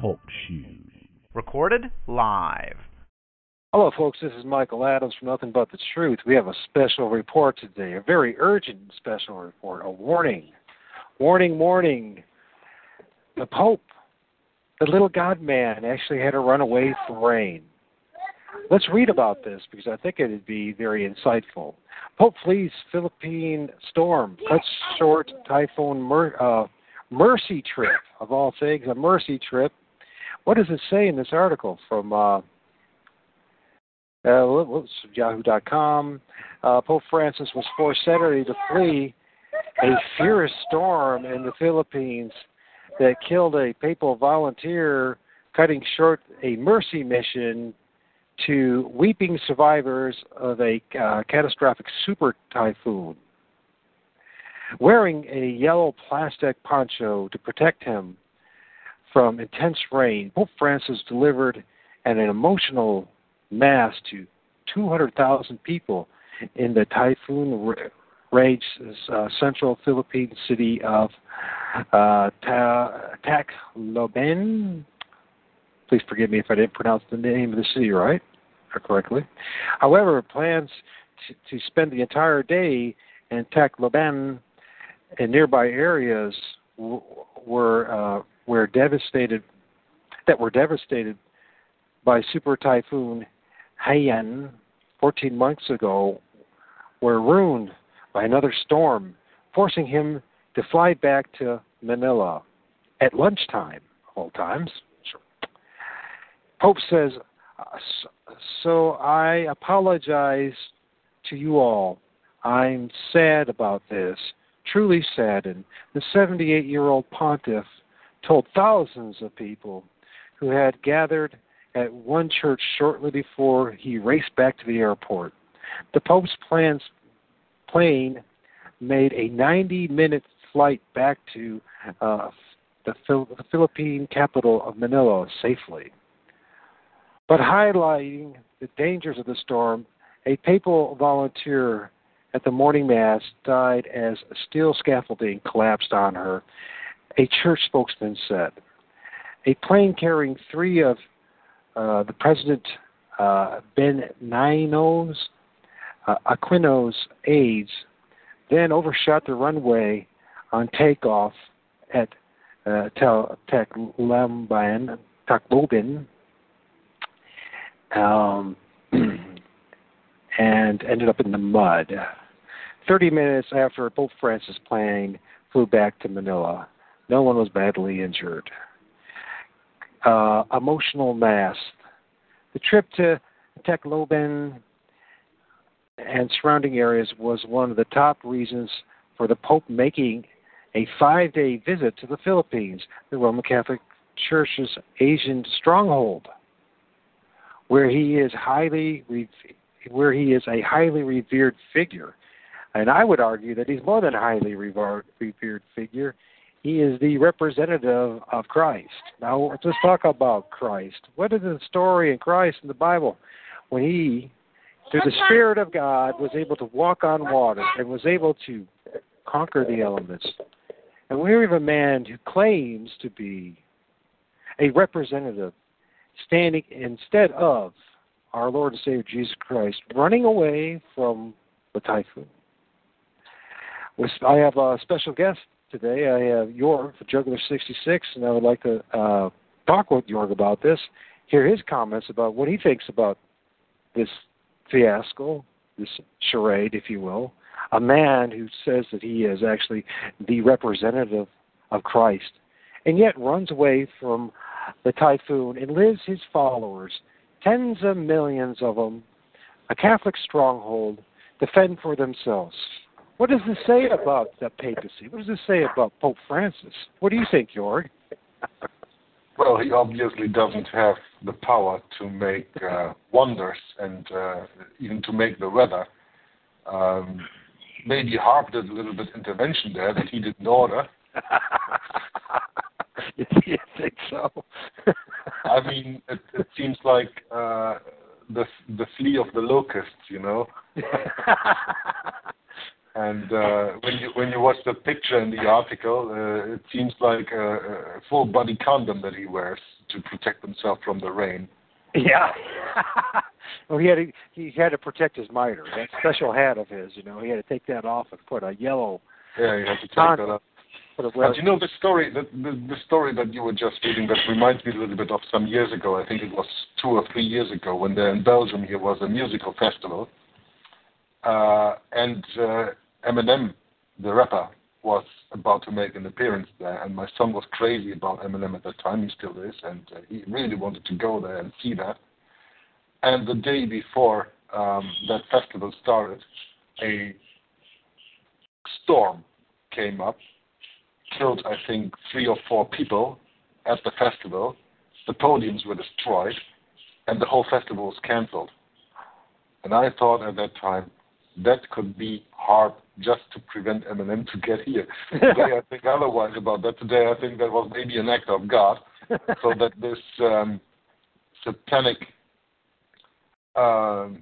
Talk shoes. Recorded live. Hello, folks. This is Michael Adams from Nothing But the Truth. We have a special report today, a very urgent special report, a warning. Warning, warning. The Pope, the little God man, actually had to run away from rain. Let's read about this because I think it would be very insightful. Pope flees Philippine storm, cuts short typhoon mer- uh, mercy trip, of all things, a mercy trip. What does it say in this article from uh, uh, Yahoo.com? Uh, Pope Francis was forced Saturday to flee a furious storm in the Philippines that killed a papal volunteer, cutting short a mercy mission to weeping survivors of a uh, catastrophic super typhoon. Wearing a yellow plastic poncho to protect him from intense rain, Pope Francis delivered an emotional mass to 200,000 people in the typhoon raged uh, central Philippine city of uh, Tacloban. Please forgive me if I didn't pronounce the name of the city right correctly. However, plans to, to spend the entire day in Tacloban and nearby areas were uh, were devastated that were devastated by super typhoon Haiyan 14 months ago were ruined by another storm, forcing him to fly back to Manila at lunchtime, all times. Pope says, so I apologize to you all. I'm sad about this, truly saddened. The 78 year old pontiff told thousands of people who had gathered at one church shortly before he raced back to the airport. The Pope's plans, plane made a 90 minute flight back to uh, the, Phil- the Philippine capital of Manila safely. But highlighting the dangers of the storm, a papal volunteer at the morning mass died as a steel scaffolding collapsed on her, a church spokesman said. A plane carrying three of uh, the President uh, Benigno's uh, Aquino's aides then overshot the runway on takeoff at uh, Tacloban, Tacloban um, and ended up in the mud. 30 minutes after Pope Francis plane flew back to Manila. No one was badly injured. Uh, emotional mass. The trip to Tacloban and surrounding areas was one of the top reasons for the Pope making a five day visit to the Philippines, the Roman Catholic Church's Asian stronghold where he is highly where he is a highly revered figure. And I would argue that he's more than a highly revered figure. He is the representative of Christ. Now, let's talk about Christ. What is the story in Christ in the Bible? When he, through the Spirit of God, was able to walk on water and was able to conquer the elements. And we have a man who claims to be a representative standing instead of our Lord and Savior Jesus Christ, running away from the typhoon. I have a special guest today. I have Jorg, the Juggler 66, and I would like to uh, talk with Jorg about this, hear his comments about what he thinks about this fiasco, this charade, if you will. A man who says that he is actually the representative of Christ, and yet runs away from the typhoon and lives his followers, tens of millions of them, a Catholic stronghold, defend for themselves. What does this say about the papacy? What does this say about Pope Francis? What do you think, Jorg? well, he obviously doesn't have the power to make uh, wonders and uh, even to make the weather. Um, maybe HAARP did a little bit intervention there that he didn't order. you, you think so? I mean, it, it seems like uh, the the flea of the locusts, you know. and uh, when you when you watch the picture in the article, uh, it seems like a, a full body condom that he wears to protect himself from the rain. Yeah. well, he had to he had to protect his miter. That special hat of his, you know, he had to take that off and put a yellow. Yeah, you have to take that a But you know the story, the, the the story that you were just reading that reminds me a little bit of some years ago. I think it was two or three years ago when there in Belgium here was a musical festival, uh, and uh, Eminem, the rapper, was about to make an appearance there, and my son was crazy about Eminem at that time. He still is, and uh, he really wanted to go there and see that. And the day before um, that festival started, a storm came up killed, I think, three or four people at the festival. The podiums were destroyed, and the whole festival was cancelled. And I thought at that time that could be HAARP just to prevent Eminem to get here. Today I think otherwise about that. Today I think that was maybe an act of God, so that this um, satanic um,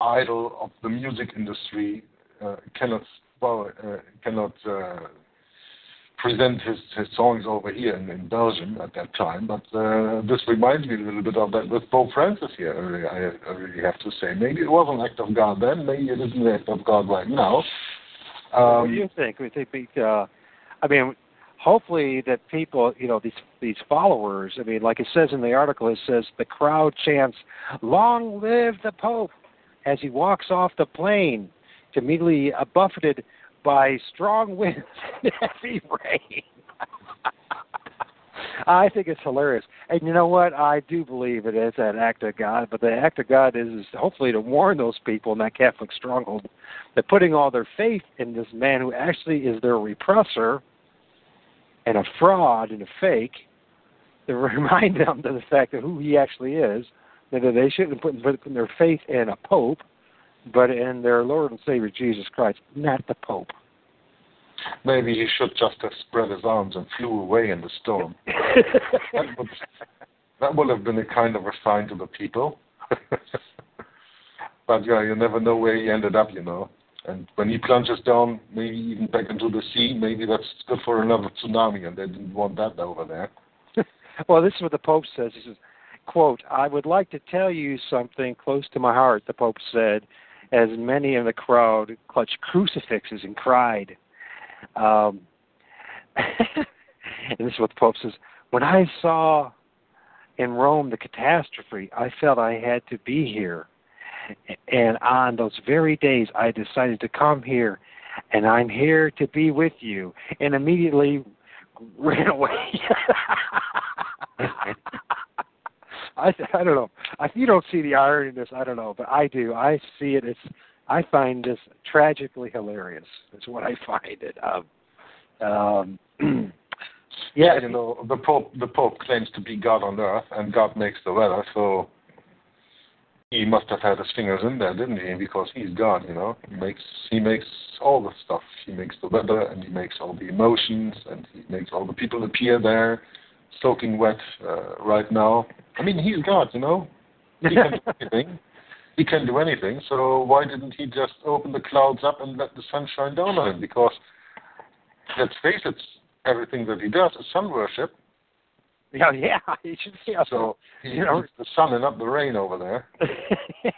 idol of the music industry uh, cannot well, uh, cannot uh, present his, his songs over here in, in Belgium at that time. But uh, this reminds me a little bit of that with Pope Francis here. I really, I, really have to say, maybe it was an act of God then. Maybe it is an act of God right now. what do you Um, think? We think, uh, I mean, hopefully that people, you know, these these followers. I mean, like it says in the article, it says the crowd chants, "Long live the Pope!" as he walks off the plane, to immediately uh, buffeted by strong winds and heavy rain. I think it's hilarious. And you know what? I do believe it is an act of God, but the act of God is, is hopefully to warn those people in that Catholic stronghold that putting all their faith in this man who actually is their repressor and a fraud and a fake, to remind them of the fact of who he actually is, that they shouldn't put, put their faith in a pope, but in their Lord and Savior Jesus Christ, not the Pope. maybe he should just have spread his arms and flew away in the storm. that would that would have been a kind of a sign to the people. but yeah, you never know where he ended up, you know. And when he plunges down, maybe even back into the sea, maybe that's good for another tsunami, and they didn't want that over there. well, this is what the Pope says. He says, quote, I would like to tell you something close to my heart, the Pope said, as many in the crowd clutched crucifixes and cried. Um, and this is what the Pope says, when I saw in Rome the catastrophe, I felt I had to be here. And on those very days, I decided to come here, and I'm here to be with you. And immediately ran away. I I don't know. I, you don't see the irony in this. I don't know, but I do. I see it. It's I find this tragically hilarious. Is what I find it. Um, um, Yeah, you know, the Pope the Pope claims to be God on earth, and God makes the weather, so he must have had his fingers in there, didn't he? Because he's God, you know. He makes he makes all the stuff. He makes the weather, and he makes all the emotions, and he makes all the people appear there, soaking wet uh, right now. I mean, he's God, you know. He can do anything. He can do anything. So why didn't he just open the clouds up and let the sun shine down on him? Because let's face it, everything that he does is sun worship. yeah, yeah. You should see how So he, You know- he's the sun and not the rain over there.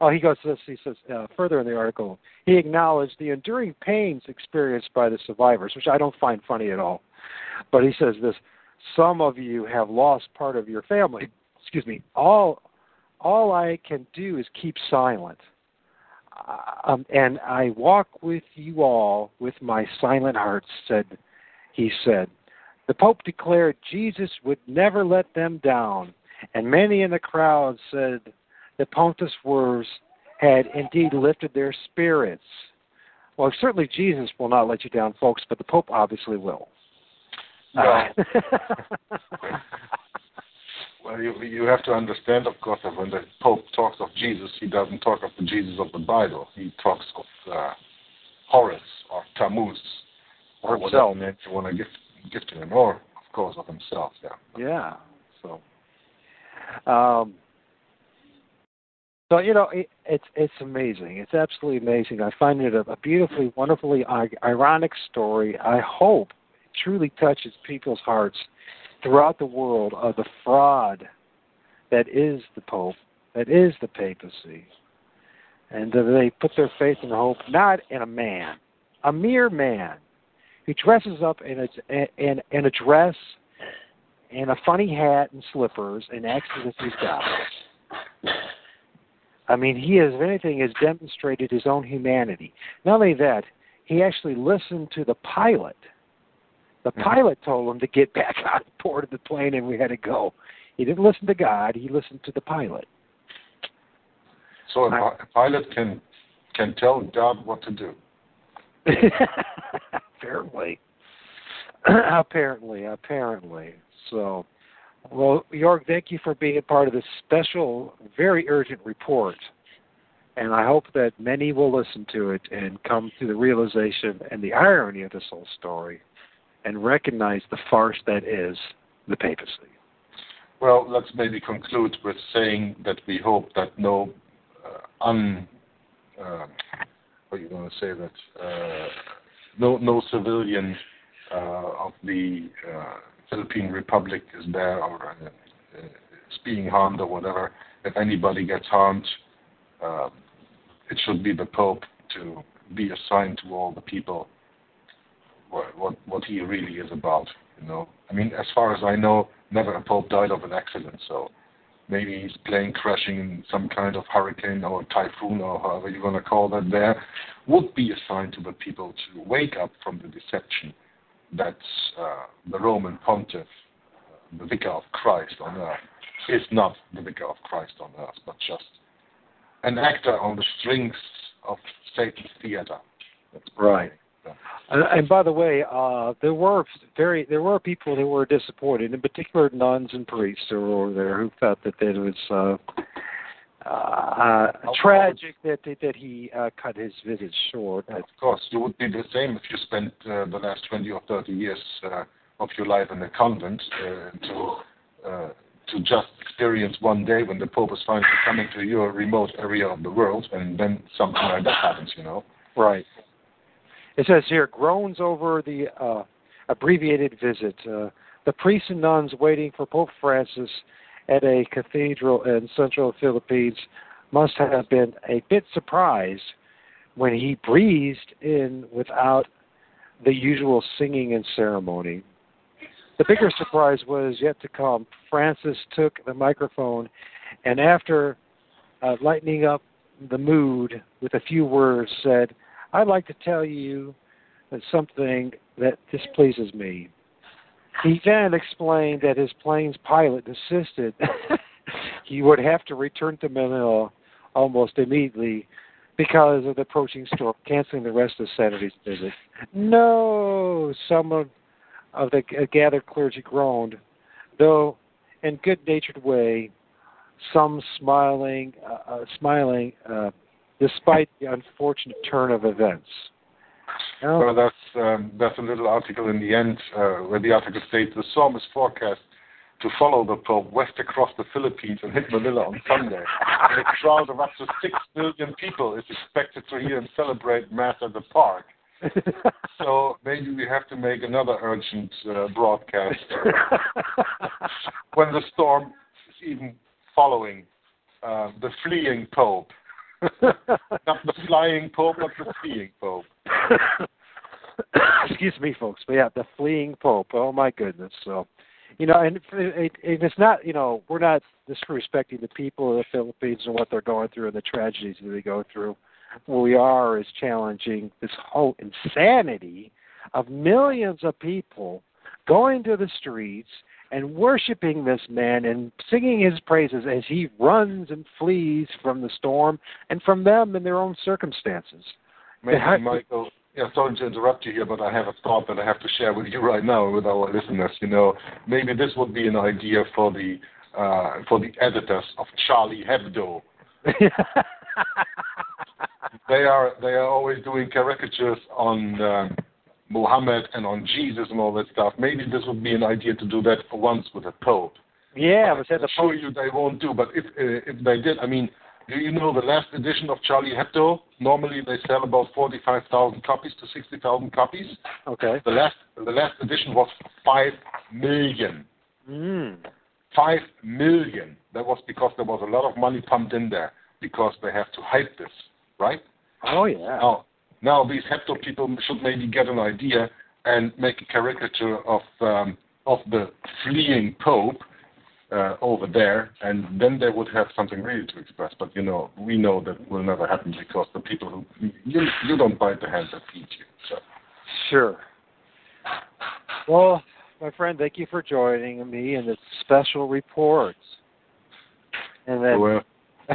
oh, he goes. This, he says uh, further in the article. He acknowledged the enduring pains experienced by the survivors, which I don't find funny at all. But he says this: some of you have lost part of your family. Excuse me. All, all I can do is keep silent. Uh, um, and I walk with you all with my silent heart. Said he said. The Pope declared Jesus would never let them down, and many in the crowd said the Pontiff's words had indeed lifted their spirits. Well, certainly Jesus will not let you down, folks, but the Pope obviously will. Well, Uh, well, you you have to understand, of course, that when the Pope talks of Jesus, he doesn't talk of the Jesus of the Bible. He talks of uh, Horus or Tammuz or whatever himself. name you want to give give to him, or of course of himself. Yeah. yeah. So, um, So you know, it, it's it's amazing. It's absolutely amazing. I find it a, a beautifully, wonderfully I- ironic story. I hope truly touches people's hearts throughout the world of the fraud that is the Pope, that is the papacy, and they put their faith and hope not in a man, a mere man, who dresses up in a in, in a dress and a funny hat and slippers and acts as if he's God. I mean, he has, if anything, has demonstrated his own humanity. Not only that, he actually listened to the pilot. The Mhm. pilot told him to get back on board of the plane and we had to go. He didn't listen to God, he listened to the pilot. So a, a pilot can can tell God what to do. apparently. apparently, apparently. So, well, Jorg, thank you for being a part of this special, very urgent report. And I hope that many will listen to it and come to the realization and the irony of this whole story and recognize the farce that is the papacy. Well, let's maybe conclude with saying that we hope that no uh, un uh, what are you going to say that uh, no no civilian uh, of the uh, Philippine Republic is there or uh, is being harmed or whatever. If anybody gets harmed, uh, it should be the Pope to be assigned to all the people what, what he really is about. You know, I mean, as far as I know, never a Pope died of an accident. So maybe his plane crashing in some kind of hurricane or typhoon or however you're going to call that there would be a sign to the people to wake up from the deception that uh, the Roman pontiff, the vicar of Christ on earth, is not the vicar of Christ on earth, but just an actor on the strings of Satan's theater. That's Right. And, and by the way, uh, there were very there were people who were disappointed, in particular nuns and priests who were over there who felt that it was uh, uh, tragic that that he uh, cut his visit short. Of course, you would be the same if you spent uh, the last 20 or 30 years uh, of your life in a convent uh, to uh, to just experience one day when the Pope is finally coming to your remote area of the world, and then something like that happens, you know. Right. It says here groans over the uh, abbreviated visit. Uh, the priests and nuns waiting for Pope Francis at a cathedral in central Philippines must have been a bit surprised when he breezed in without the usual singing and ceremony. The bigger surprise was yet to come. Francis took the microphone and, after uh, lightening up the mood with a few words, said, I'd like to tell you something that displeases me. He then explained that his plane's pilot insisted he would have to return to Manila almost immediately because of the approaching storm, canceling the rest of Saturday's visit. No, some of, of the gathered clergy groaned, though in good-natured way, some smiling, uh, uh, smiling uh, despite the unfortunate turn of events. Now, Well, that's um, that's a little article in the end uh, where the article states the storm is forecast to follow the Pope west across the Philippines and hit Manila on Sunday. And a crowd of up to six million people is expected to hear and celebrate Mass at the park. So maybe we have to make another urgent uh, broadcast when the storm is even following uh, the fleeing Pope. Not the flying Pope, but the fleeing Pope. Excuse me, folks, but yeah, the fleeing pope. Oh my goodness! So, you know, and it, it, it's not, you know, we're not disrespecting the people of the Philippines and what they're going through and the tragedies that they go through. What we are is challenging this whole insanity of millions of people going to the streets and worshiping this man and singing his praises as he runs and flees from the storm and from them and their own circumstances. Maybe, Michael, yeah, sorry to interrupt you here, but I have a thought that I have to share with you right now with our listeners. You know, maybe this would be an idea for the uh, for the editors of Charlie Hebdo. They are they are always doing caricatures on um, Muhammad and on Jesus and all that stuff. Maybe this would be an idea to do that for once with a Pope. yeah, but said I'm the sure Pope. you they won't do, but if uh, if they did, I mean, Do you know the last edition of Charlie Hebdo? Normally they sell about 45,000 copies to 60,000 copies. Okay. The last the last edition was 5 million. Mm. 5 million. That was because there was a lot of money pumped in there because they have to hype this, right? Oh yeah. Now, now these Hebdo people should maybe get an idea and make a caricature of um, of the fleeing Pope uh, over there, and then they would have something really to express. But you know, we know that will never happen because the people who you you don't bite the hand that feeds you. So Sure. Well, my friend, thank you for joining me in this special report. And then well,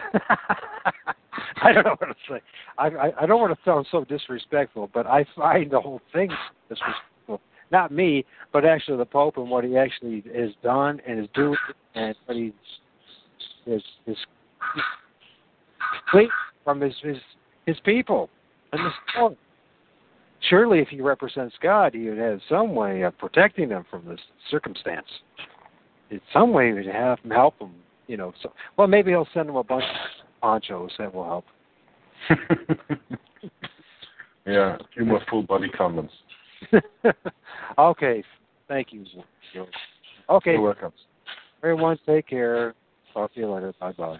I don't know what to say. I, I I don't want to sound so disrespectful, but I find the whole thing disrespectful. Not me, but actually the Pope and what he actually has done and is doing, and what he's is is complete from his his his people and the story. Surely, if he represents God, he would have some way of protecting them from this circumstance. In some way, he would have him help them. You know, so well, maybe he'll send them a bunch of ponchos that will help. yeah, humor full body condoms. okay, thank you. Okay, You're welcome. everyone, take care. Talk to you later. Bye bye.